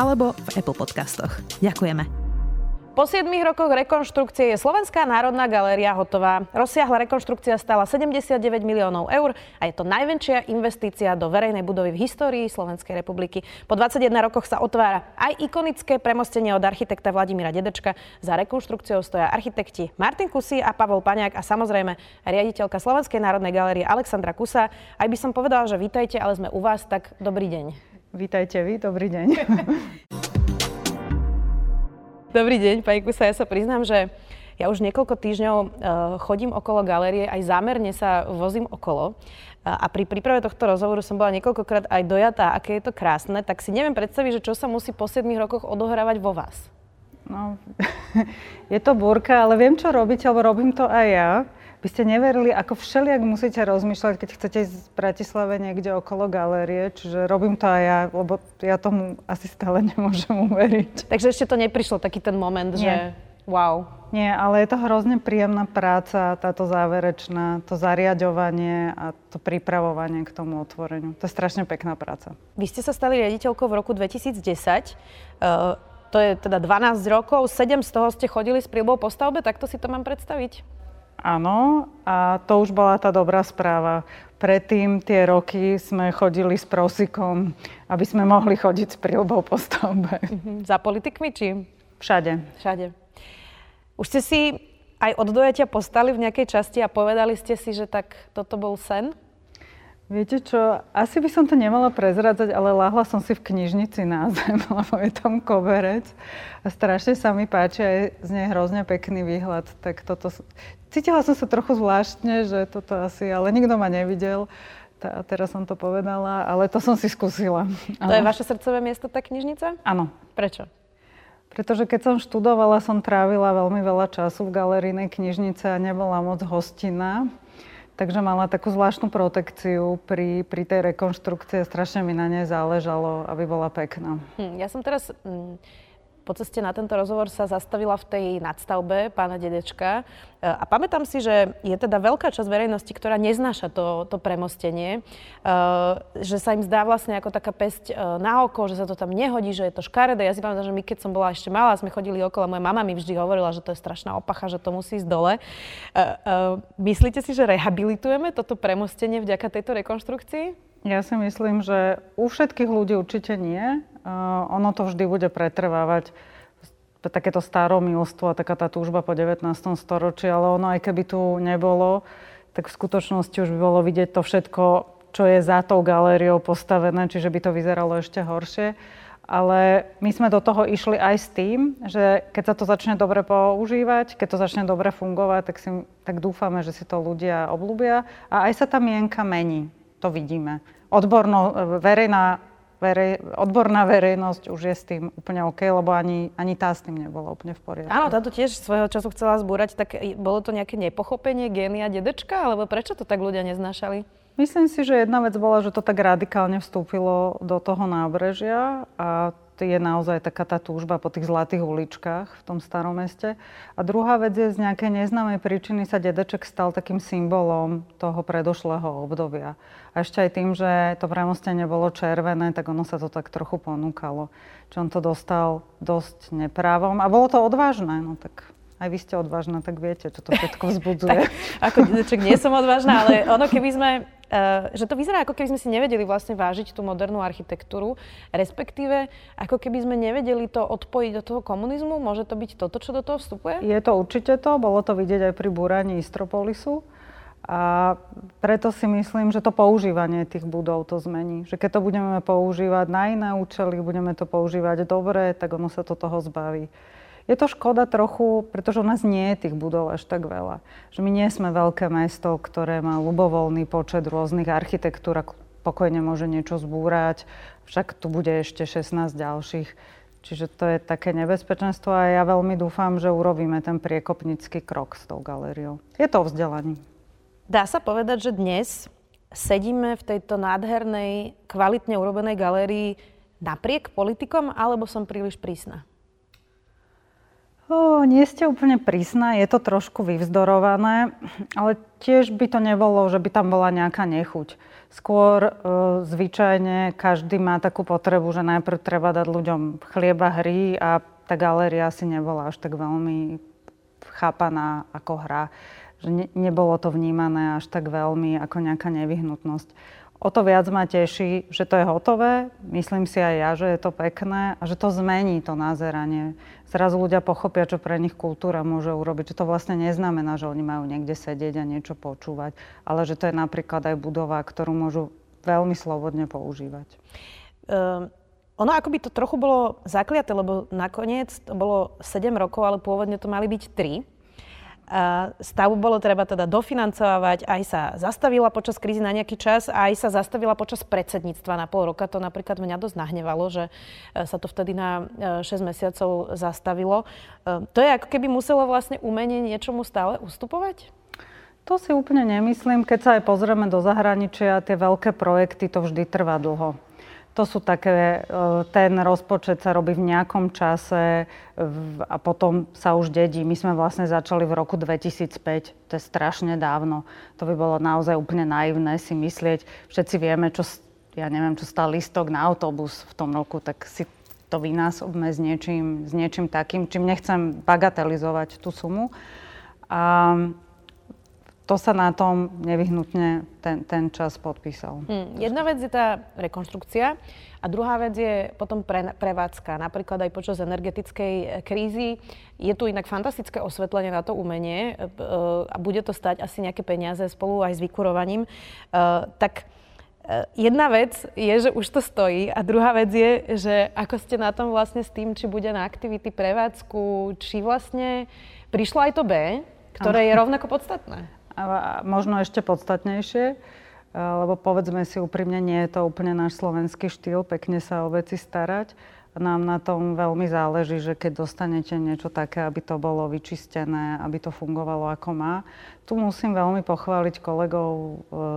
alebo v Apple Podcastoch. Ďakujeme. Po 7 rokoch rekonštrukcie je Slovenská národná galéria hotová. Rozsiahla rekonštrukcia stála 79 miliónov eur a je to najväčšia investícia do verejnej budovy v histórii Slovenskej republiky. Po 21 rokoch sa otvára aj ikonické premostenie od architekta Vladimíra Dedečka. Za rekonštrukciou stoja architekti Martin Kusy a Pavol Paňák a samozrejme riaditeľka Slovenskej národnej galérie Alexandra Kusa. Aj by som povedala, že vítajte, ale sme u vás, tak dobrý deň. Vítajte vy, dobrý deň. Dobrý deň, pani Kusa. Ja sa priznám, že ja už niekoľko týždňov uh, chodím okolo galérie, aj zámerne sa vozím okolo. Uh, a pri príprave tohto rozhovoru som bola niekoľkokrát aj dojatá, aké je to krásne, tak si neviem predstaviť, že čo sa musí po 7 rokoch odohrávať vo vás. No, je to búrka, ale viem, čo robíte, lebo robím to aj ja by ste neverili, ako všelijak musíte rozmýšľať, keď chcete ísť v Bratislave niekde okolo galérie. Čiže robím to aj ja, lebo ja tomu asi stále nemôžem uveriť. Takže ešte to neprišlo, taký ten moment, Nie. že wow. Nie, ale je to hrozne príjemná práca, táto záverečná, to zariadovanie a to pripravovanie k tomu otvoreniu. To je strašne pekná práca. Vy ste sa stali riaditeľkou v roku 2010. Uh, to je teda 12 rokov, 7 z toho ste chodili s prílbou po stavbe, takto si to mám predstaviť? Áno, a to už bola tá dobrá správa. Predtým tie roky sme chodili s prosikom, aby sme mohli chodiť s prílbou po stavbe. Uh-huh. Za politikmi či? Všade. Všade. Už ste si aj od dojatia postali v nejakej časti a povedali ste si, že tak toto bol sen? Viete čo, asi by som to nemala prezradzať, ale láhla som si v knižnici na zem, lebo je tam koberec a strašne sa mi páči aj z nej hrozne pekný výhľad. Tak toto, cítila som sa trochu zvláštne, že toto asi, ale nikto ma nevidel. A teraz som to povedala, ale to som si skúsila. To je vaše srdcové miesto, tá knižnica? Áno. Prečo? Pretože keď som študovala, som trávila veľmi veľa času v galerijnej knižnice a nebola moc hostinná. Takže mala takú zvláštnu protekciu pri, pri tej rekonštrukcii. Strašne mi na nej záležalo, aby bola pekná. Hm, ja som teraz... Hm po ceste na tento rozhovor sa zastavila v tej nadstavbe pána Dedečka e, a pamätám si, že je teda veľká časť verejnosti, ktorá neznáša to, to premostenie, e, že sa im zdá vlastne ako taká pesť e, na oko, že sa to tam nehodí, že je to škaredé. Ja si pamätám, že my keď som bola ešte malá, sme chodili okolo, moja mama mi vždy hovorila, že to je strašná opacha, že to musí ísť dole. Myslíte si, že rehabilitujeme toto premostenie vďaka tejto rekonštrukcii? Ja si myslím, že u všetkých ľudí určite nie. Uh, ono to vždy bude pretrvávať takéto staromilstvo a taká tá túžba po 19. storočí, ale ono aj keby tu nebolo, tak v skutočnosti už by bolo vidieť to všetko, čo je za tou galériou postavené, čiže by to vyzeralo ešte horšie. Ale my sme do toho išli aj s tým, že keď sa to začne dobre používať, keď to začne dobre fungovať, tak, si, tak dúfame, že si to ľudia obľúbia. A aj sa tá mienka mení. To vidíme. Odborno, verejná verej, odborná verejnosť už je s tým úplne OK, lebo ani, ani tá s tým nebola úplne v poriadku. Áno, táto tiež svojho času chcela zbúrať, tak bolo to nejaké nepochopenie génia dedečka, alebo prečo to tak ľudia neznášali? Myslím si, že jedna vec bola, že to tak radikálne vstúpilo do toho nábrežia a je naozaj taká tá túžba po tých zlatých uličkách v tom starom meste. A druhá vec je, z nejakej neznámej príčiny sa dedeček stal takým symbolom toho predošlého obdobia. A ešte aj tým, že to premostenie bolo červené, tak ono sa to tak trochu ponúkalo. Čo on to dostal dosť neprávom. A bolo to odvážne, no tak aj vy ste odvážna, tak viete, čo to všetko vzbudzuje. tak, ako dedeček nie som odvážna, ale ono keby sme že to vyzerá, ako keby sme si nevedeli vlastne vážiť tú modernú architektúru, respektíve ako keby sme nevedeli to odpojiť do toho komunizmu. Môže to byť toto, čo do toho vstupuje? Je to určite to, bolo to vidieť aj pri búraní Istropolisu. A preto si myslím, že to používanie tých budov to zmení. Že keď to budeme používať na iné účely, budeme to používať dobre, tak ono sa to toho zbaví. Je to škoda trochu, pretože u nás nie je tých budov až tak veľa. Že my nie sme veľké mesto, ktoré má ľubovoľný počet rôznych architektúr a pokojne môže niečo zbúrať, však tu bude ešte 16 ďalších. Čiže to je také nebezpečenstvo a ja veľmi dúfam, že urobíme ten priekopnický krok s tou galériou. Je to o vzdelaní. Dá sa povedať, že dnes sedíme v tejto nádhernej, kvalitne urobenej galérii napriek politikom, alebo som príliš prísna? O, nie ste úplne prísna, je to trošku vyvzdorované, ale tiež by to nebolo, že by tam bola nejaká nechuť. Skôr e, zvyčajne každý má takú potrebu, že najprv treba dať ľuďom chlieba hry a tá galéria asi nebola až tak veľmi chápaná ako hra. Že ne, nebolo to vnímané až tak veľmi ako nejaká nevyhnutnosť. O to viac ma teší, že to je hotové, myslím si aj ja, že je to pekné a že to zmení to názeranie. Zrazu ľudia pochopia, čo pre nich kultúra môže urobiť. Že to vlastne neznamená, že oni majú niekde sedieť a niečo počúvať, ale že to je napríklad aj budova, ktorú môžu veľmi slobodne používať. Um, ono akoby to trochu bolo zakliaté, lebo nakoniec to bolo 7 rokov, ale pôvodne to mali byť 3 Stavu bolo treba teda dofinancovať, aj sa zastavila počas krízy na nejaký čas, aj sa zastavila počas predsedníctva na pol roka. To napríklad mňa dosť nahnevalo, že e, sa to vtedy na 6 e, mesiacov zastavilo. E, to je ako keby muselo vlastne umenie niečomu stále ustupovať? To si úplne nemyslím. Keď sa aj pozrieme do zahraničia, tie veľké projekty, to vždy trvá dlho. To sú také, e, ten rozpočet sa robí v nejakom čase a potom sa už dedí. My sme vlastne začali v roku 2005, to je strašne dávno. To by bolo naozaj úplne naivné si myslieť. Všetci vieme, čo, ja neviem, čo stál listok na autobus v tom roku, tak si to vynásobme s niečím, s niečím takým, čím nechcem bagatelizovať tú sumu. A to sa na tom nevyhnutne ten, ten čas podpísal. Hmm. Jedna vec je tá rekonštrukcia a druhá vec je potom pre, prevádzka. Napríklad aj počas energetickej e, krízy je tu inak fantastické osvetlenie na to umenie e, a bude to stať asi nejaké peniaze spolu aj s vykurovaním. E, tak Jedna vec je, že už to stojí a druhá vec je, že ako ste na tom vlastne s tým, či bude na aktivity prevádzku, či vlastne prišlo aj to B, ktoré je rovnako podstatné možno ešte podstatnejšie, lebo povedzme si úprimne, nie je to úplne náš slovenský štýl, pekne sa o veci starať. Nám na tom veľmi záleží, že keď dostanete niečo také, aby to bolo vyčistené, aby to fungovalo ako má. Tu musím veľmi pochváliť kolegov e,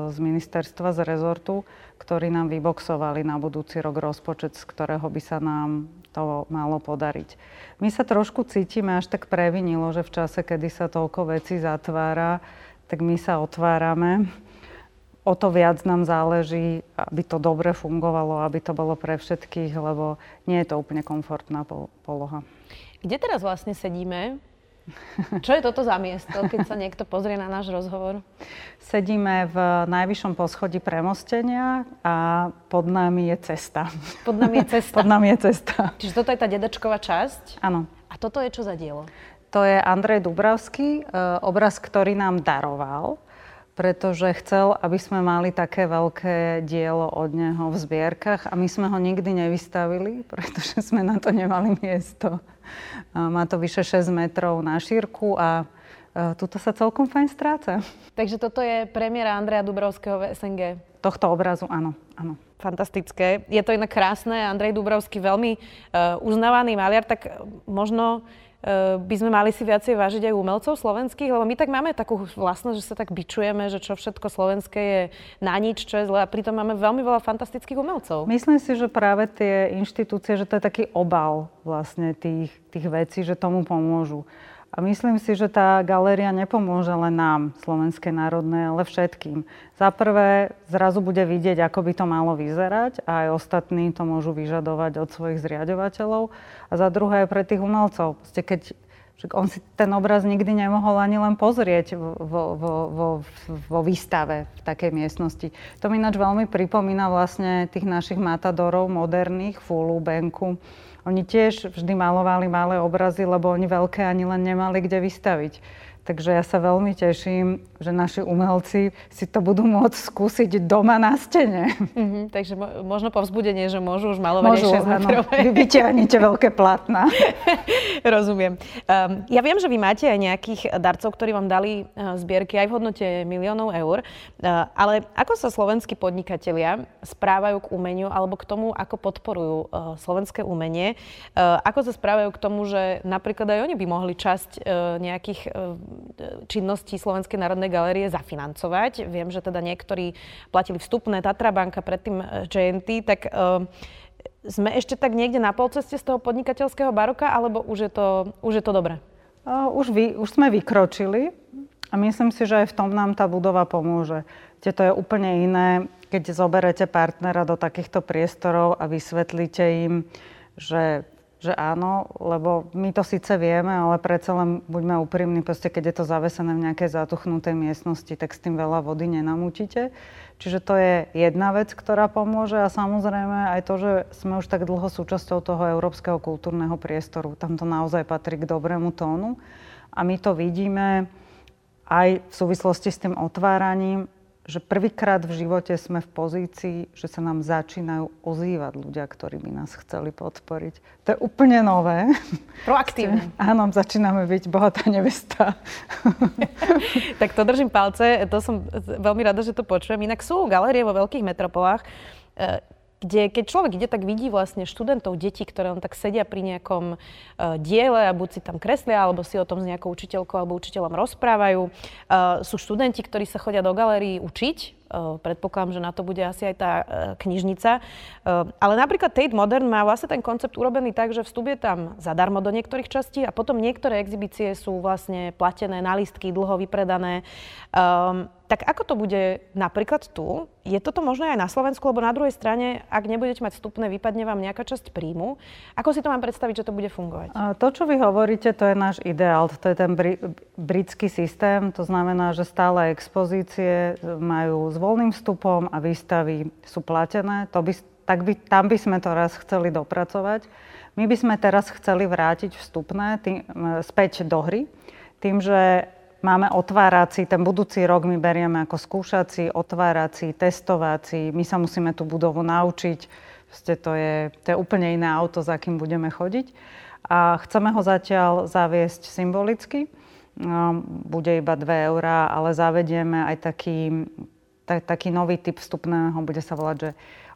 z ministerstva, z rezortu, ktorí nám vyboxovali na budúci rok rozpočet, z ktorého by sa nám to malo podariť. My sa trošku cítime až tak previnilo, že v čase, kedy sa toľko vecí zatvára, tak my sa otvárame. O to viac nám záleží, aby to dobre fungovalo, aby to bolo pre všetkých, lebo nie je to úplne komfortná poloha. Kde teraz vlastne sedíme? Čo je toto za miesto, keď sa niekto pozrie na náš rozhovor? Sedíme v najvyššom poschodí premostenia a pod nami je cesta. Pod nami je cesta? pod nami je cesta. Čiže toto je tá dedačková časť? Áno. A toto je čo za dielo? To je Andrej Dubravský, e, obraz, ktorý nám daroval, pretože chcel, aby sme mali také veľké dielo od neho v zbierkach a my sme ho nikdy nevystavili, pretože sme na to nemali miesto. Má to vyše 6 metrov na šírku a e, tuto sa celkom fajn stráca. Takže toto je premiéra Andreja Dubrovského v SNG? Tohto obrazu, áno. áno. Fantastické. Je to inak krásne. Andrej Dubrovský veľmi uh, uznávaný maliar, tak možno by sme mali si viacej vážiť aj umelcov slovenských, lebo my tak máme takú vlastnosť, že sa tak bičujeme, že čo všetko slovenské je na nič, čo je zle a pritom máme veľmi veľa fantastických umelcov. Myslím si, že práve tie inštitúcie, že to je taký obal vlastne tých, tých vecí, že tomu pomôžu. A myslím si, že tá galéria nepomôže len nám, Slovenskej národnej, ale všetkým. Za prvé, zrazu bude vidieť, ako by to malo vyzerať a aj ostatní to môžu vyžadovať od svojich zriadovateľov. A za druhé, pre tých umelcov. Proste keď on si ten obraz nikdy nemohol ani len pozrieť vo, vo, vo, vo výstave v takej miestnosti. To mi ináč veľmi pripomína vlastne tých našich matadorov moderných, Fulu, Benku, oni tiež vždy malovali malé obrazy, lebo oni veľké ani len nemali kde vystaviť. Takže ja sa veľmi teším, že naši umelci si to budú môcť skúsiť doma na stene. Mm-hmm, takže mo- možno povzbudenie, že môžu už malovať môžu, aj 6 metrové. Vy vyťahnete veľké plátna. Rozumiem. Um, ja viem, že vy máte aj nejakých darcov, ktorí vám dali uh, zbierky aj v hodnote miliónov eur, uh, ale ako sa slovenskí podnikatelia správajú k umeniu alebo k tomu, ako podporujú uh, slovenské umenie? Uh, ako sa správajú k tomu, že napríklad aj oni by mohli časť uh, nejakých uh, činnosti Slovenskej národnej galérie zafinancovať. Viem, že teda niektorí platili vstupné, Tatra banka, predtým JNT, e, tak uh, sme ešte tak niekde na polceste z toho podnikateľského baroka, alebo už je to, už je to dobré? Uh, už, vy, už sme vykročili a myslím si, že aj v tom nám tá budova pomôže. Kde to je úplne iné, keď zoberete partnera do takýchto priestorov a vysvetlíte im, že že áno, lebo my to síce vieme, ale predsa len buďme úprimní, proste keď je to zavesené v nejakej zatuchnutej miestnosti, tak s tým veľa vody nenamúčite. Čiže to je jedna vec, ktorá pomôže a samozrejme aj to, že sme už tak dlho súčasťou toho európskeho kultúrneho priestoru. Tam to naozaj patrí k dobrému tónu. A my to vidíme aj v súvislosti s tým otváraním, že prvýkrát v živote sme v pozícii, že sa nám začínajú ozývať ľudia, ktorí by nás chceli podporiť. To je úplne nové. Proaktívne. Áno, začíname byť bohatá nevesta. tak to držím palce, to som veľmi rada, že to počujem. Inak sú galérie vo veľkých metropolách, e, kde keď človek ide, tak vidí vlastne študentov, detí, ktoré on tak sedia pri nejakom uh, diele a buď si tam kreslia, alebo si o tom s nejakou učiteľkou alebo učiteľom rozprávajú. Uh, sú študenti, ktorí sa chodia do galérií učiť, predpokladám, že na to bude asi aj tá knižnica. Ale napríklad Tate Modern má vlastne ten koncept urobený tak, že vstup je tam zadarmo do niektorých častí a potom niektoré exhibície sú vlastne platené na listky, dlho vypredané. Um, tak ako to bude napríklad tu? Je toto možné aj na Slovensku, lebo na druhej strane, ak nebudete mať vstupné, vypadne vám nejaká časť príjmu. Ako si to mám predstaviť, že to bude fungovať? To, čo vy hovoríte, to je náš ideál. To je ten bri- britský systém. To znamená, že stále expozície majú s voľným vstupom a výstavy sú platené. To by, tak by, tam by sme to raz chceli dopracovať. My by sme teraz chceli vrátiť vstupné tým, späť do hry, tým, že Máme otvárací, ten budúci rok my berieme ako skúšací, otvárací, testovací. My sa musíme tú budovu naučiť. Proste to je, to je úplne iné auto, za kým budeme chodiť. A chceme ho zatiaľ zaviesť symbolicky. No, bude iba 2 eurá, ale zavedieme aj taký, tak, taký nový typ vstupného, bude sa volať, že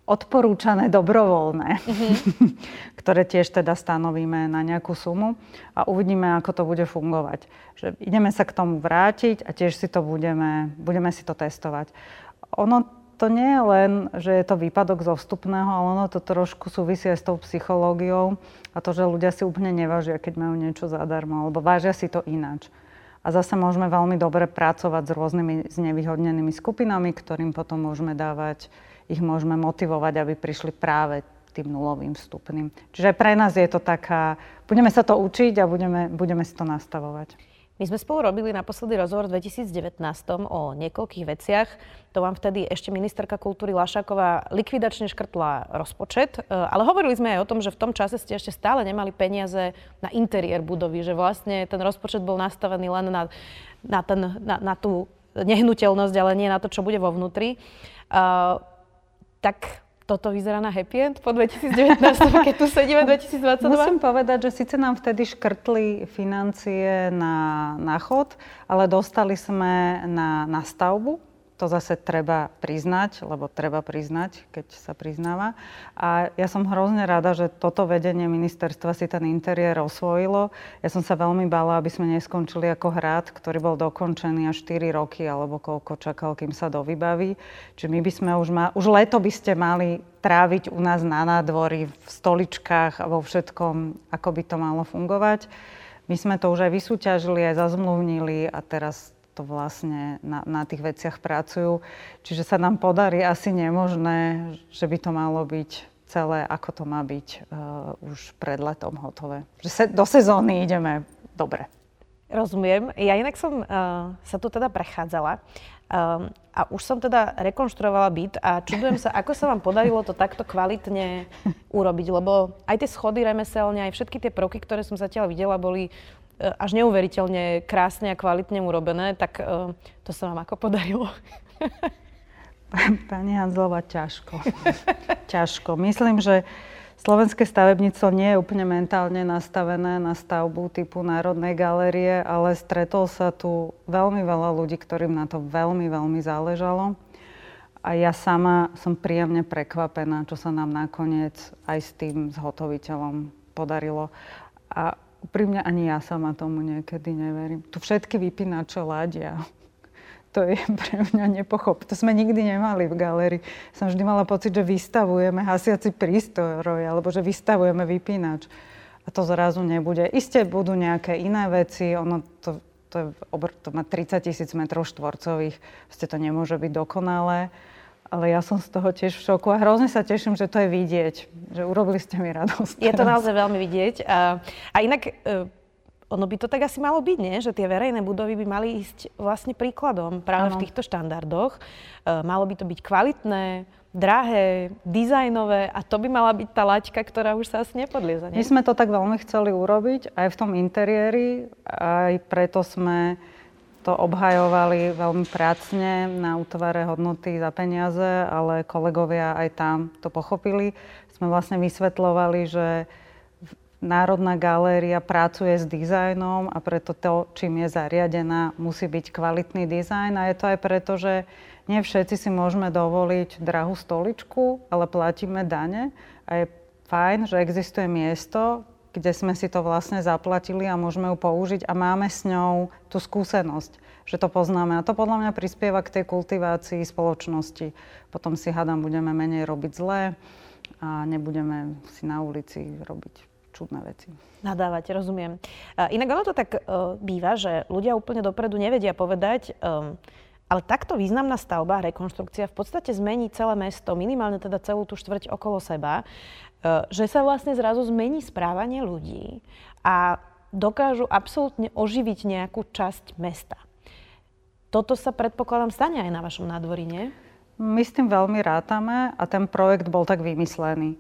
odporúčané dobrovoľné, mm-hmm. ktoré tiež teda stanovíme na nejakú sumu a uvidíme, ako to bude fungovať. Že ideme sa k tomu vrátiť a tiež si to budeme, budeme si to testovať. Ono to nie je len, že je to výpadok zo vstupného, ale ono to trošku súvisí aj s tou psychológiou a to, že ľudia si úplne nevážia, keď majú niečo zadarmo, alebo vážia si to ináč. A zase môžeme veľmi dobre pracovať s rôznymi znevýhodnenými skupinami, ktorým potom môžeme dávať ich môžeme motivovať, aby prišli práve tým nulovým stupným. Čiže pre nás je to taká, budeme sa to učiť a budeme, budeme si to nastavovať. My sme spolu robili naposledy rozhovor v 2019 o niekoľkých veciach. To vám vtedy ešte ministerka kultúry Lašáková likvidačne škrtla rozpočet, e, ale hovorili sme aj o tom, že v tom čase ste ešte stále nemali peniaze na interiér budovy, že vlastne ten rozpočet bol nastavený len na, na, ten, na, na tú nehnuteľnosť, ale nie na to, čo bude vo vnútri. Uh, tak toto vyzerá na happy end po 2019, keď tu sedíme 2022? Musím povedať, že síce nám vtedy škrtli financie na, na chod, ale dostali sme na, na stavbu to zase treba priznať, lebo treba priznať, keď sa priznáva. A ja som hrozne rada, že toto vedenie ministerstva si ten interiér osvojilo. Ja som sa veľmi bála, aby sme neskončili ako hrad, ktorý bol dokončený až 4 roky, alebo koľko čakal, kým sa dovybaví. Čiže my by sme už, ma, už leto by ste mali tráviť u nás na nádvorí, v stoličkách a vo všetkom, ako by to malo fungovať. My sme to už aj vysúťažili, aj zazmluvnili a teraz to vlastne na, na tých veciach pracujú. Čiže sa nám podarí asi nemožné, že by to malo byť celé, ako to má byť uh, už pred letom hotové. Že se, do sezóny ideme dobre. Rozumiem. Ja inak som uh, sa tu teda prechádzala um, a už som teda rekonštruovala byt a čudujem sa, ako sa vám podarilo to takto kvalitne urobiť, lebo aj tie schody remeselne, aj všetky tie prvky, ktoré som zatiaľ videla, boli až neuveriteľne krásne a kvalitne urobené, tak to sa vám ako podarilo? Pani Hanzlova, ťažko. ťažko. Myslím, že Slovenské stavebníctvo nie je úplne mentálne nastavené na stavbu typu Národnej galérie, ale stretol sa tu veľmi veľa ľudí, ktorým na to veľmi, veľmi záležalo. A ja sama som príjemne prekvapená, čo sa nám nakoniec aj s tým zhotoviteľom podarilo. A úprimne ani ja sama tomu niekedy neverím. Tu všetky vypínače ladia to je pre mňa nepochop. To sme nikdy nemali v galérii. Som vždy mala pocit, že vystavujeme hasiaci prístroj, alebo že vystavujeme vypínač. A to zrazu nebude. Isté budú nejaké iné veci, ono to, to, je, to má 30 tisíc metrov štvorcových, ste to nemôže byť dokonalé. Ale ja som z toho tiež v šoku a hrozne sa teším, že to je vidieť, že urobili ste mi radosť. Je to naozaj veľmi vidieť. A, a inak e, ono by to tak asi malo byť, nie? Že tie verejné budovy by mali ísť vlastne príkladom práve ano. v týchto štandardoch. E, malo by to byť kvalitné, drahé, dizajnové a to by mala byť tá laťka, ktorá už sa asi nepodlieza. Nie? My sme to tak veľmi chceli urobiť aj v tom interiéri, aj preto sme to obhajovali veľmi prácne na útvare hodnoty za peniaze, ale kolegovia aj tam to pochopili. Sme vlastne vysvetlovali, že Národná galéria pracuje s dizajnom a preto to, čím je zariadená, musí byť kvalitný dizajn. A je to aj preto, že nie všetci si môžeme dovoliť drahú stoličku, ale platíme dane. A je fajn, že existuje miesto, kde sme si to vlastne zaplatili a môžeme ju použiť a máme s ňou tú skúsenosť, že to poznáme. A to podľa mňa prispieva k tej kultivácii spoločnosti. Potom si hádam, budeme menej robiť zlé a nebudeme si na ulici robiť čudné veci. Nadávať, rozumiem. Inak ono to tak uh, býva, že ľudia úplne dopredu nevedia povedať, um, ale takto významná stavba, rekonštrukcia v podstate zmení celé mesto, minimálne teda celú tú štvrť okolo seba, uh, že sa vlastne zrazu zmení správanie ľudí a dokážu absolútne oživiť nejakú časť mesta. Toto sa predpokladám stane aj na vašom nádvorí, nie? My s tým veľmi rátame a ten projekt bol tak vymyslený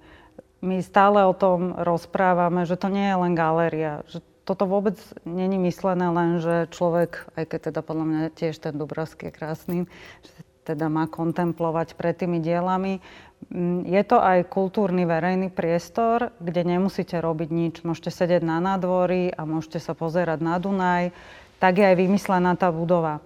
my stále o tom rozprávame, že to nie je len galéria, že toto vôbec není myslené len, že človek, aj keď teda podľa mňa tiež ten Dubrovský je krásny, že teda má kontemplovať pred tými dielami. Mm, je to aj kultúrny verejný priestor, kde nemusíte robiť nič. Môžete sedieť na nádvorí a môžete sa pozerať na Dunaj. Tak je aj vymyslená tá budova.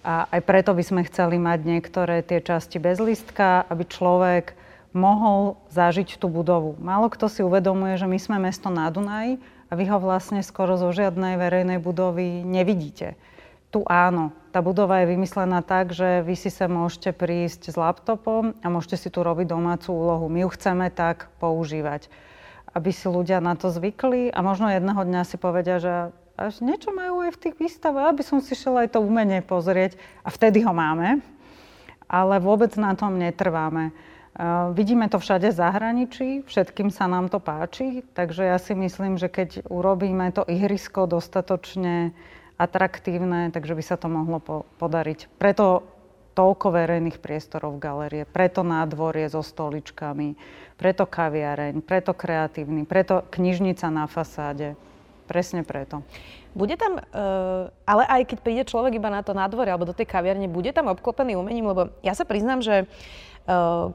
A aj preto by sme chceli mať niektoré tie časti bez listka, aby človek mohol zažiť tú budovu. Málo kto si uvedomuje, že my sme mesto na Dunaji a vy ho vlastne skoro zo žiadnej verejnej budovy nevidíte. Tu áno, tá budova je vymyslená tak, že vy si sa môžete prísť s laptopom a môžete si tu robiť domácu úlohu. My ju chceme tak používať, aby si ľudia na to zvykli a možno jedného dňa si povedia, že až niečo majú aj v tých výstavách, aby som si šel aj to umenie pozrieť a vtedy ho máme. Ale vôbec na tom netrváme. Vidíme to všade v zahraničí, všetkým sa nám to páči, takže ja si myslím, že keď urobíme to ihrisko dostatočne atraktívne, takže by sa to mohlo po- podariť. Preto toľko verejných priestorov v galérie, preto nádvorie so stoličkami, preto kaviareň, preto kreatívny, preto knižnica na fasáde. Presne preto. Bude tam, uh, ale aj keď príde človek iba na to nádvorie alebo do tej kaviarne, bude tam obklopený umením, lebo ja sa priznám, že Eh,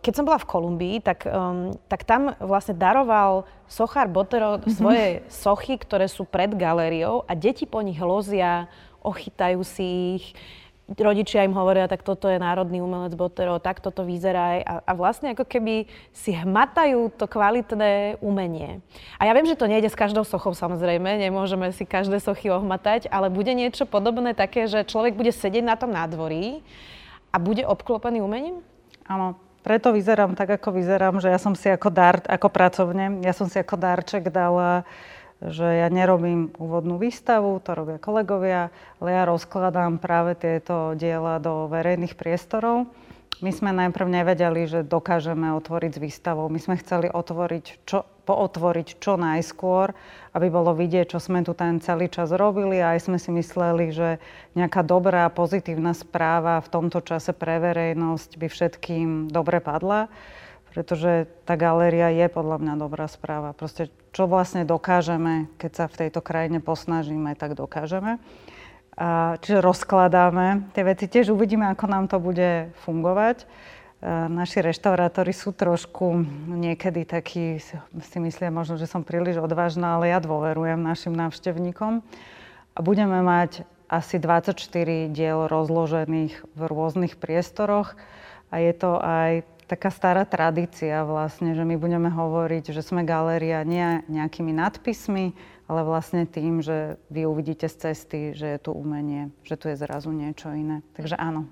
keď som bola v Kolumbii, tak, um, tak tam vlastne daroval sochár Botero mm-hmm. svoje sochy, ktoré sú pred galériou a deti po nich lozia, ochytajú si ich. Rodičia im hovoria, tak toto je národný umelec Botero, tak toto vyzerá. A, a vlastne ako keby si hmatajú to kvalitné umenie. A ja viem, že to nejde s každou sochou samozrejme, nemôžeme si každé sochy ohmatať, ale bude niečo podobné také, že človek bude sedieť na tom nádvorí a bude obklopený umením? Áno, preto vyzerám tak, ako vyzerám, že ja som si ako dar, ako pracovne, ja som si ako darček dala, že ja nerobím úvodnú výstavu, to robia kolegovia, ale ja rozkladám práve tieto diela do verejných priestorov. My sme najprv nevedeli, že dokážeme otvoriť s výstavou. My sme chceli otvoriť čo, pootvoriť čo najskôr, aby bolo vidieť, čo sme tu ten celý čas robili a aj sme si mysleli, že nejaká dobrá, pozitívna správa v tomto čase pre verejnosť by všetkým dobre padla. pretože tá galéria je podľa mňa dobrá správa. Proste čo vlastne dokážeme, keď sa v tejto krajine posnažíme, tak dokážeme. Čiže rozkladáme tie veci. Tiež uvidíme, ako nám to bude fungovať. Naši reštaurátori sú trošku niekedy takí, si myslia možno, že som príliš odvážna, ale ja dôverujem našim návštevníkom. A budeme mať asi 24 diel rozložených v rôznych priestoroch. A je to aj taká stará tradícia vlastne, že my budeme hovoriť, že sme galéria nie nejakými nadpismi, ale vlastne tým, že vy uvidíte z cesty, že je tu umenie, že tu je zrazu niečo iné. Takže áno.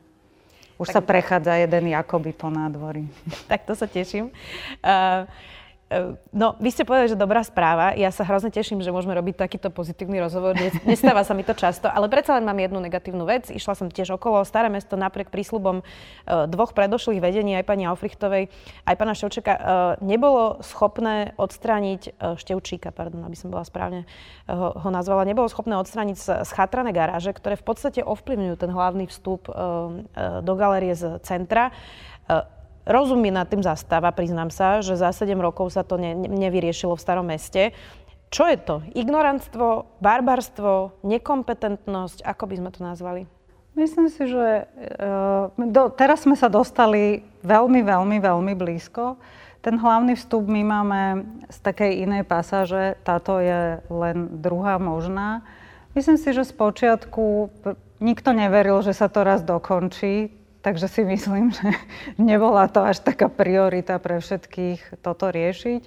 Už tak... sa prechádza jeden Jakoby po nádvorí. Tak to sa teším. Uh, no, vy ste povedali, že dobrá správa. Ja sa hrozne teším, že môžeme robiť takýto pozitívny rozhovor. Nestáva sa mi to často, ale predsa len mám jednu negatívnu vec. Išla som tiež okolo. Staré mesto napriek prísľubom e, dvoch predošlých vedení, aj pani Aufrichtovej, aj pána Ševčeka, e, nebolo schopné odstrániť Števčíka, pardon, aby som bola správne ho, ho nazvala, nebolo schopné odstrániť schatrané garáže, ktoré v podstate ovplyvňujú ten hlavný vstup do galerie z centra rozum mi nad tým zastáva, priznám sa, že za 7 rokov sa to ne, nevyriešilo v starom meste. Čo je to? Ignorantstvo, barbarstvo, nekompetentnosť? Ako by sme to nazvali? Myslím si, že uh, do, teraz sme sa dostali veľmi, veľmi, veľmi blízko. Ten hlavný vstup my máme z takej inej pasáže, táto je len druhá možná. Myslím si, že z počiatku nikto neveril, že sa to raz dokončí. Takže si myslím, že nebola to až taká priorita pre všetkých toto riešiť.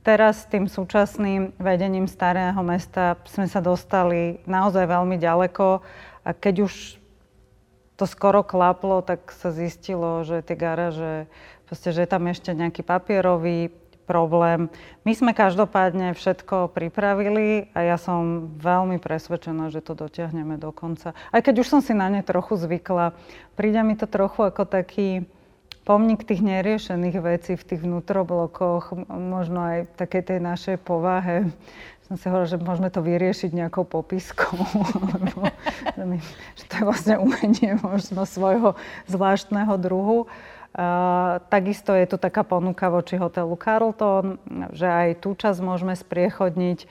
Teraz s tým súčasným vedením Starého mesta sme sa dostali naozaj veľmi ďaleko a keď už to skoro klaplo, tak sa zistilo, že tie garáže, proste, že je tam ešte nejaký papierový problém. My sme každopádne všetko pripravili a ja som veľmi presvedčená, že to dotiahneme do konca. Aj keď už som si na ne trochu zvykla, príde mi to trochu ako taký pomník tých neriešených vecí v tých vnútroblokoch, možno aj takej tej našej povahe. Som si hovorila, že môžeme to vyriešiť nejakou popiskou, lebo že to je vlastne umenie možno svojho zvláštneho druhu. Uh, takisto je tu taká ponuka voči hotelu Carlton, že aj tú časť môžeme spriechodniť.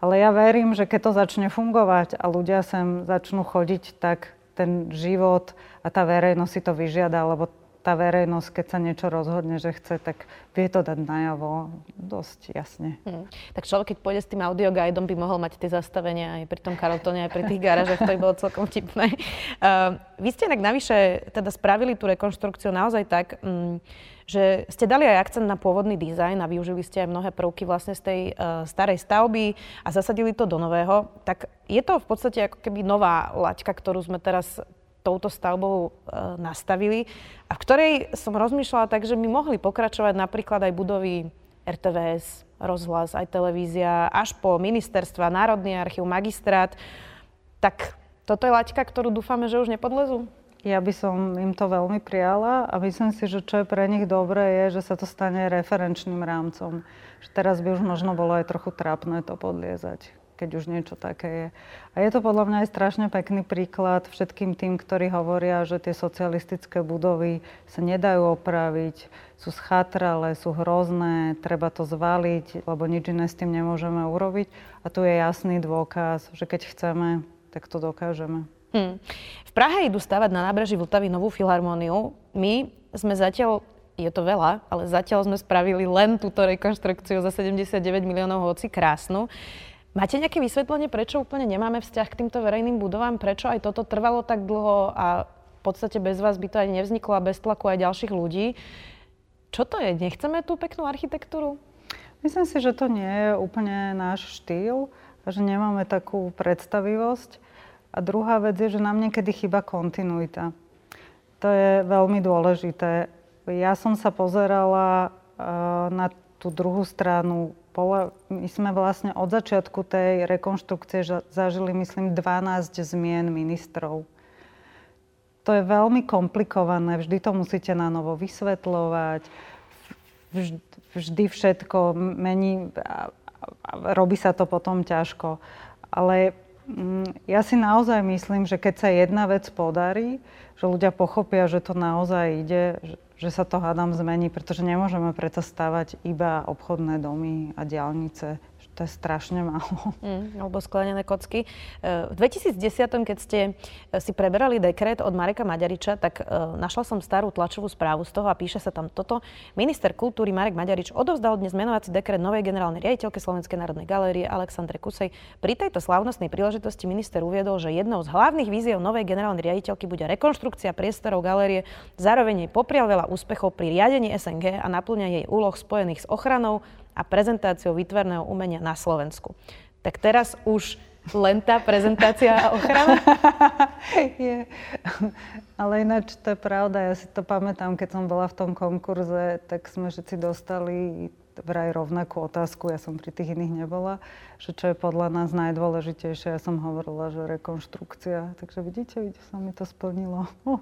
Ale ja verím, že keď to začne fungovať a ľudia sem začnú chodiť, tak ten život a tá verejnosť si to vyžiada, lebo tá verejnosť, keď sa niečo rozhodne, že chce, tak vie to dať najavo dosť jasne. Hmm. Tak človek, keď pôjde s tým audioguidom, by mohol mať tie zastavenia aj pri tom Carltone, aj pri tých garážach, to by bolo celkom vtipné. Uh, vy ste inak navyše teda spravili tú rekonštrukciu naozaj tak, um, že ste dali aj akcent na pôvodný dizajn a využili ste aj mnohé prvky vlastne z tej uh, starej stavby a zasadili to do nového, tak je to v podstate ako keby nová laťka, ktorú sme teraz touto stavbou e, nastavili a v ktorej som rozmýšľala tak, že by mohli pokračovať napríklad aj budovy RTVS, rozhlas, aj televízia, až po ministerstva, Národný archív, magistrát. Tak toto je laťka, ktorú dúfame, že už nepodlezú? Ja by som im to veľmi prijala a myslím si, že čo je pre nich dobré, je, že sa to stane referenčným rámcom. Že teraz by už možno bolo aj trochu trápne to podliezať keď už niečo také je. A je to podľa mňa aj strašne pekný príklad všetkým tým, ktorí hovoria, že tie socialistické budovy sa nedajú opraviť, sú schatralé, sú hrozné, treba to zvaliť, lebo nič iné s tým nemôžeme urobiť. A tu je jasný dôkaz, že keď chceme, tak to dokážeme. Hmm. V Prahe idú stavať na nábreží Vltavy novú filharmóniu. My sme zatiaľ je to veľa, ale zatiaľ sme spravili len túto rekonštrukciu za 79 miliónov, hoci krásnu. Máte nejaké vysvetlenie, prečo úplne nemáme vzťah k týmto verejným budovám? Prečo aj toto trvalo tak dlho a v podstate bez vás by to aj nevzniklo a bez tlaku aj ďalších ľudí? Čo to je? Nechceme tú peknú architektúru? Myslím si, že to nie je úplne náš štýl že nemáme takú predstavivosť. A druhá vec je, že nám niekedy chyba kontinuita. To je veľmi dôležité. Ja som sa pozerala uh, na tú druhú stranu my sme vlastne od začiatku tej rekonštrukcie zažili, myslím, 12 zmien ministrov. To je veľmi komplikované, vždy to musíte na novo vysvetľovať, vždy, všetko mení robí sa to potom ťažko. Ale mm, ja si naozaj myslím, že keď sa jedna vec podarí, že ľudia pochopia, že to naozaj ide, že, sa to hádam zmení, pretože nemôžeme preto stavať iba obchodné domy a diálnice to je strašne málo. Mm, alebo sklenené kocky. E, v 2010, keď ste e, si preberali dekret od Mareka Maďariča, tak e, našla som starú tlačovú správu z toho a píše sa tam toto. Minister kultúry Marek Maďarič odovzdal dnes menovací dekret novej generálnej riaditeľke Slovenskej národnej galérie Alexandre Kusej. Pri tejto slávnostnej príležitosti minister uviedol, že jednou z hlavných víziev novej generálnej riaditeľky bude rekonštrukcia priestorov galérie. Zároveň jej poprial veľa úspechov pri riadení SNG a naplňa jej úloh spojených s ochranou a prezentáciou výtvarného umenia na Slovensku. Tak teraz už len tá prezentácia a ochrana? je. Ale ináč to je pravda. Ja si to pamätám, keď som bola v tom konkurze, tak sme všetci dostali vraj rovnakú otázku, ja som pri tých iných nebola, že čo je podľa nás najdôležitejšie. Ja som hovorila, že rekonštrukcia. Takže vidíte, vidíte, sa mi to splnilo.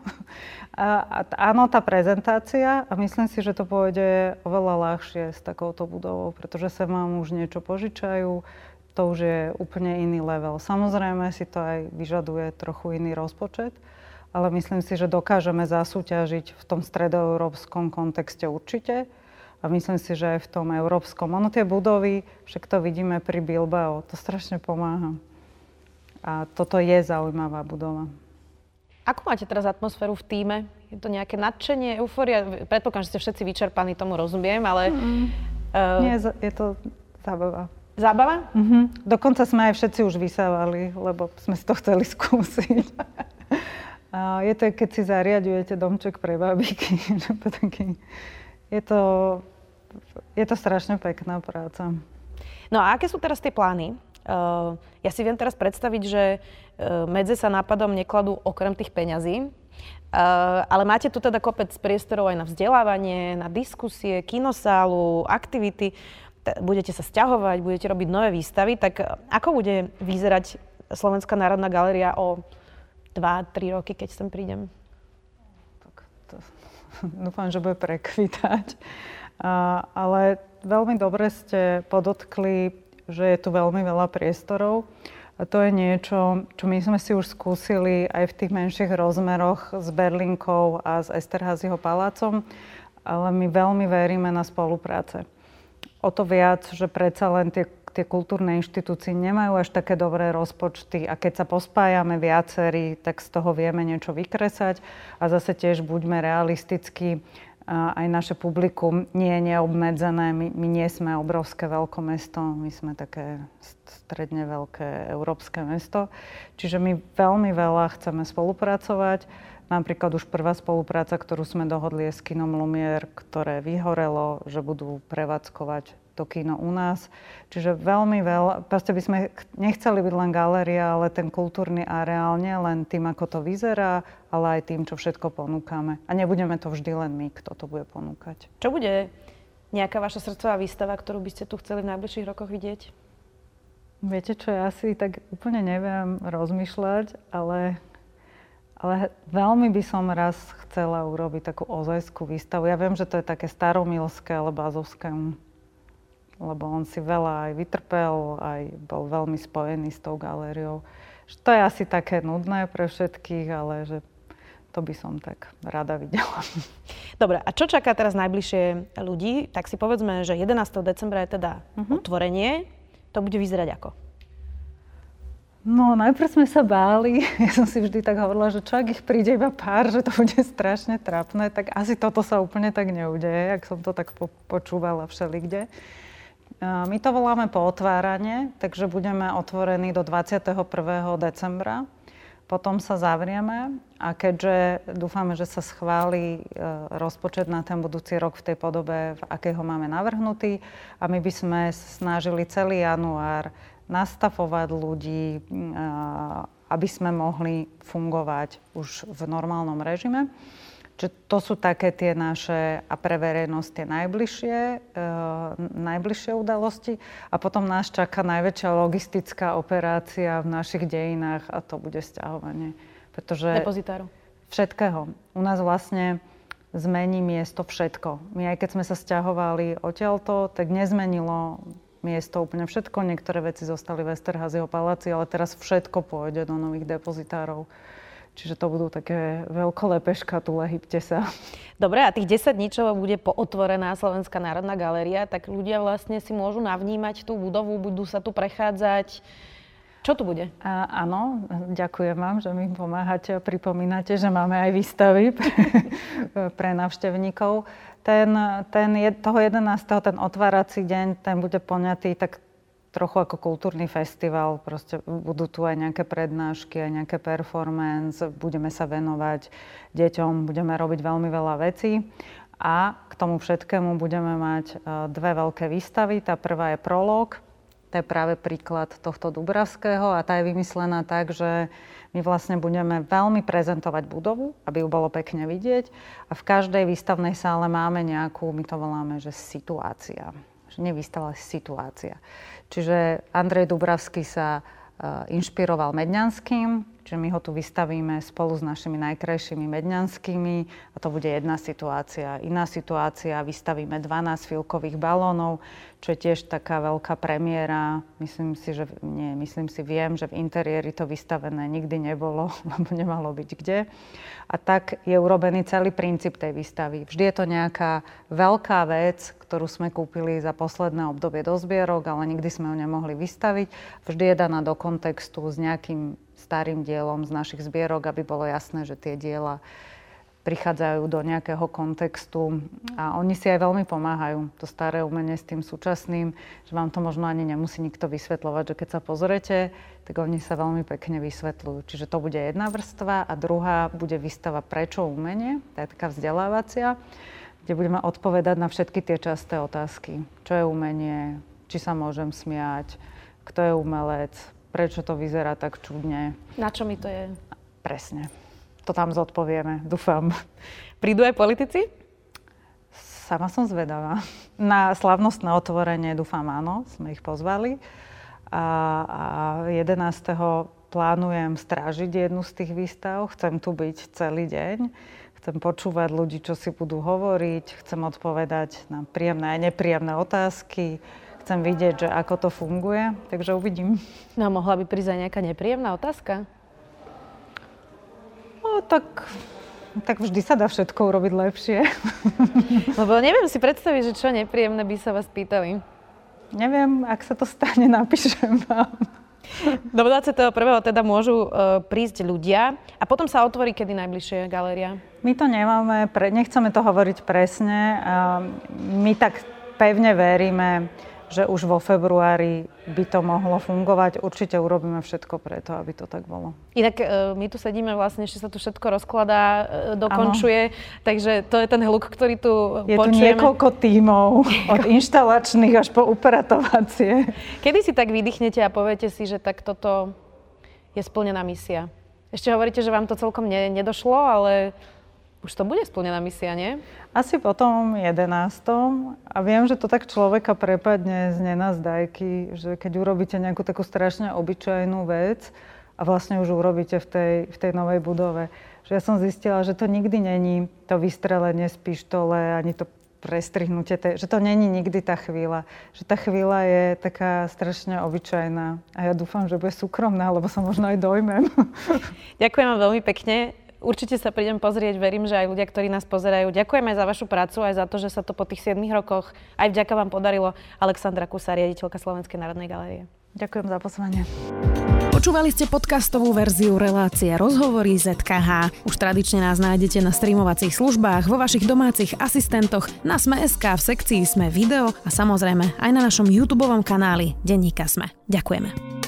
A, a áno, tá prezentácia a myslím si, že to pôjde oveľa ľahšie s takouto budovou, pretože sa vám už niečo požičajú, to už je úplne iný level. Samozrejme si to aj vyžaduje trochu iný rozpočet, ale myslím si, že dokážeme zasúťažiť v tom stredoeurópskom kontexte určite. A myslím si, že aj v tom európskom. Ono tie budovy, však to vidíme pri Bilbao, to strašne pomáha. A toto je zaujímavá budova. Ako máte teraz atmosféru v týme? Je to nejaké nadšenie, euforia? Predpokladám, že ste všetci vyčerpaní, tomu rozumiem, ale... Mm. Uh... Nie, je to zábava. Zábava? Mm-hmm. Dokonca sme aj všetci už vysávali, lebo sme si to chceli skúsiť. A je to, keď si zariadujete domček pre babiky. je to, je to strašne pekná práca. No a aké sú teraz tie plány? Uh, ja si viem teraz predstaviť, že uh, medze sa nápadom nekladú okrem tých peňazí, Uh, ale máte tu teda kopec priestorov aj na vzdelávanie, na diskusie, kinosálu, aktivity. Budete sa stiahovať, budete robiť nové výstavy. Tak ako bude vyzerať Slovenská národná galéria o 2-3 roky, keď sem prídem? dúfam, že bude prekvitať. A, ale veľmi dobre ste podotkli, že je tu veľmi veľa priestorov. A to je niečo, čo my sme si už skúsili aj v tých menších rozmeroch s Berlinkou a s Esterházyho palácom, ale my veľmi veríme na spolupráce. O to viac, že predsa len tie tie kultúrne inštitúcie nemajú až také dobré rozpočty a keď sa pospájame viacerí, tak z toho vieme niečo vykresať a zase tiež buďme realistickí, aj naše publikum nie je neobmedzené. My, my nie sme obrovské veľkomesto, my sme také stredne veľké európske mesto. Čiže my veľmi veľa chceme spolupracovať. Napríklad už prvá spolupráca, ktorú sme dohodli je s kinom Lumier, ktoré vyhorelo, že budú prevádzkovať to kino u nás. Čiže veľmi veľa, proste by sme nechceli byť len galéria, ale ten kultúrny areál nie len tým, ako to vyzerá, ale aj tým, čo všetko ponúkame. A nebudeme to vždy len my, kto to bude ponúkať. Čo bude nejaká vaša srdcová výstava, ktorú by ste tu chceli v najbližších rokoch vidieť? Viete čo, ja si tak úplne neviem rozmýšľať, ale ale veľmi by som raz chcela urobiť takú ozajskú výstavu. Ja viem, že to je také staromilské alebo azovské lebo on si veľa aj vytrpel, aj bol veľmi spojený s tou galériou. To je asi také nudné pre všetkých, ale že to by som tak rada videla. Dobre, a čo čaká teraz najbližšie ľudí? Tak si povedzme, že 11. decembra je teda uh-huh. otvorenie. To bude vyzerať ako? No, najprv sme sa báli. Ja som si vždy tak hovorila, že čo ak ich príde iba pár, že to bude strašne trapné, tak asi toto sa úplne tak neudeje, ak som to tak po- počúvala všelikde. kde. My to voláme pootváranie, takže budeme otvorení do 21. decembra. Potom sa zavrieme a keďže dúfame, že sa schváli e, rozpočet na ten budúci rok v tej podobe, v akej ho máme navrhnutý a my by sme snažili celý január nastavovať ľudí, aby sme mohli fungovať už v normálnom režime. Čiže to sú také tie naše a pre verejnosť tie najbližšie, e, najbližšie udalosti. A potom nás čaká najväčšia logistická operácia v našich dejinách a to bude stiahovanie. Pretože Depozitáru. Všetkého. U nás vlastne zmení miesto všetko. My aj keď sme sa stiahovali odtiaľto, tak nezmenilo miesto úplne všetko. Niektoré veci zostali v Esterházyho paláci, ale teraz všetko pôjde do nových depozitárov. Čiže to budú také veľkolepé škatule, hybte sa. Dobre, a tých 10 dní, čo bude pootvorená Slovenská národná galéria, tak ľudia vlastne si môžu navnímať tú budovu, budú sa tu prechádzať. Čo tu bude? A, áno, ďakujem vám, že mi pomáhate a pripomínate, že máme aj výstavy pre, pre navštevníkov. Ten, ten je, toho 11. ten otvárací deň, ten bude poňatý tak trochu ako kultúrny festival. Proste budú tu aj nejaké prednášky, aj nejaké performance, budeme sa venovať deťom, budeme robiť veľmi veľa vecí. A k tomu všetkému budeme mať e, dve veľké výstavy. Tá prvá je prolog, to je práve príklad tohto Dubravského a tá je vymyslená tak, že my vlastne budeme veľmi prezentovať budovu, aby ju bolo pekne vidieť a v každej výstavnej sále máme nejakú, my to voláme, že situácia. Že nevýstava, ale situácia. Čiže Andrej Dubravský sa uh, inšpiroval Medňanským, čiže my ho tu vystavíme spolu s našimi najkrajšími Medňanskými a to bude jedna situácia. Iná situácia, vystavíme 12 filkových balónov, čo je tiež taká veľká premiéra. Myslím si, že nie, myslím si, viem, že v interiéri to vystavené nikdy nebolo, lebo nemalo byť kde. A tak je urobený celý princíp tej výstavy. Vždy je to nejaká veľká vec, ktorú sme kúpili za posledné obdobie do zbierok, ale nikdy sme ju nemohli vystaviť. Vždy je daná do kontextu s nejakým starým dielom z našich zbierok, aby bolo jasné, že tie diela prichádzajú do nejakého kontextu a oni si aj veľmi pomáhajú, to staré umenie s tým súčasným, že vám to možno ani nemusí nikto vysvetľovať, že keď sa pozrete, tak oni sa veľmi pekne vysvetľujú. Čiže to bude jedna vrstva a druhá bude výstava Prečo umenie, to je taká vzdelávacia kde budeme odpovedať na všetky tie časté otázky. Čo je umenie, či sa môžem smiať, kto je umelec, prečo to vyzerá tak čudne. Na čo mi to je? Presne. To tam zodpovieme, dúfam. Prídu aj politici? Sama som zvedavá. Na slavnostné otvorenie dúfam áno, sme ich pozvali. A, a 11. plánujem strážiť jednu z tých výstav. Chcem tu byť celý deň Chcem počúvať ľudí, čo si budú hovoriť, chcem odpovedať na príjemné a nepríjemné otázky, chcem vidieť, že ako to funguje, takže uvidím. No a mohla by prísť aj nejaká nepríjemná otázka? No tak, tak vždy sa dá všetko urobiť lepšie. Lebo neviem si predstaviť, že čo nepríjemné by sa vás pýtali. Neviem, ak sa to stane, napíšem vám. Do 21. teda môžu uh, prísť ľudia a potom sa otvorí kedy najbližšie galéria? My to nemáme, pre, nechceme to hovoriť presne. Uh, my tak pevne veríme, že už vo februári by to mohlo fungovať. Určite urobíme všetko preto, aby to tak bolo. Inak e, my tu sedíme vlastne, ešte sa tu všetko rozkladá, e, dokončuje, ano. takže to je ten hluk, ktorý tu je počujeme. Je tu niekoľko tímov, od inštalačných až po upratovacie. Kedy si tak vydýchnete a poviete si, že tak toto je splnená misia? Ešte hovoríte, že vám to celkom ne, nedošlo, ale už to bude splnená misia, nie? Asi potom 11. A viem, že to tak človeka prepadne z nenazdajky, že keď urobíte nejakú takú strašne obyčajnú vec a vlastne už urobíte v tej, v tej novej budove. Že ja som zistila, že to nikdy není to vystrelenie z pištole, ani to prestrihnutie, že to není nikdy tá chvíľa. Že tá chvíľa je taká strašne obyčajná. A ja dúfam, že bude súkromná, lebo sa možno aj dojmem. Ďakujem vám veľmi pekne. Určite sa prídem pozrieť, verím, že aj ľudia, ktorí nás pozerajú. Ďakujem aj za vašu prácu, aj za to, že sa to po tých 7 rokoch aj vďaka vám podarilo. Alexandra Kusa, riaditeľka Slovenskej národnej galérie. Ďakujem za pozvanie. Počúvali ste podcastovú verziu relácie Rozhovory ZKH. Už tradične nás nájdete na streamovacích službách, vo vašich domácich asistentoch, na Sme.sk, v sekcii Sme video a samozrejme aj na našom YouTube kanáli Denníka Sme. Ďakujeme.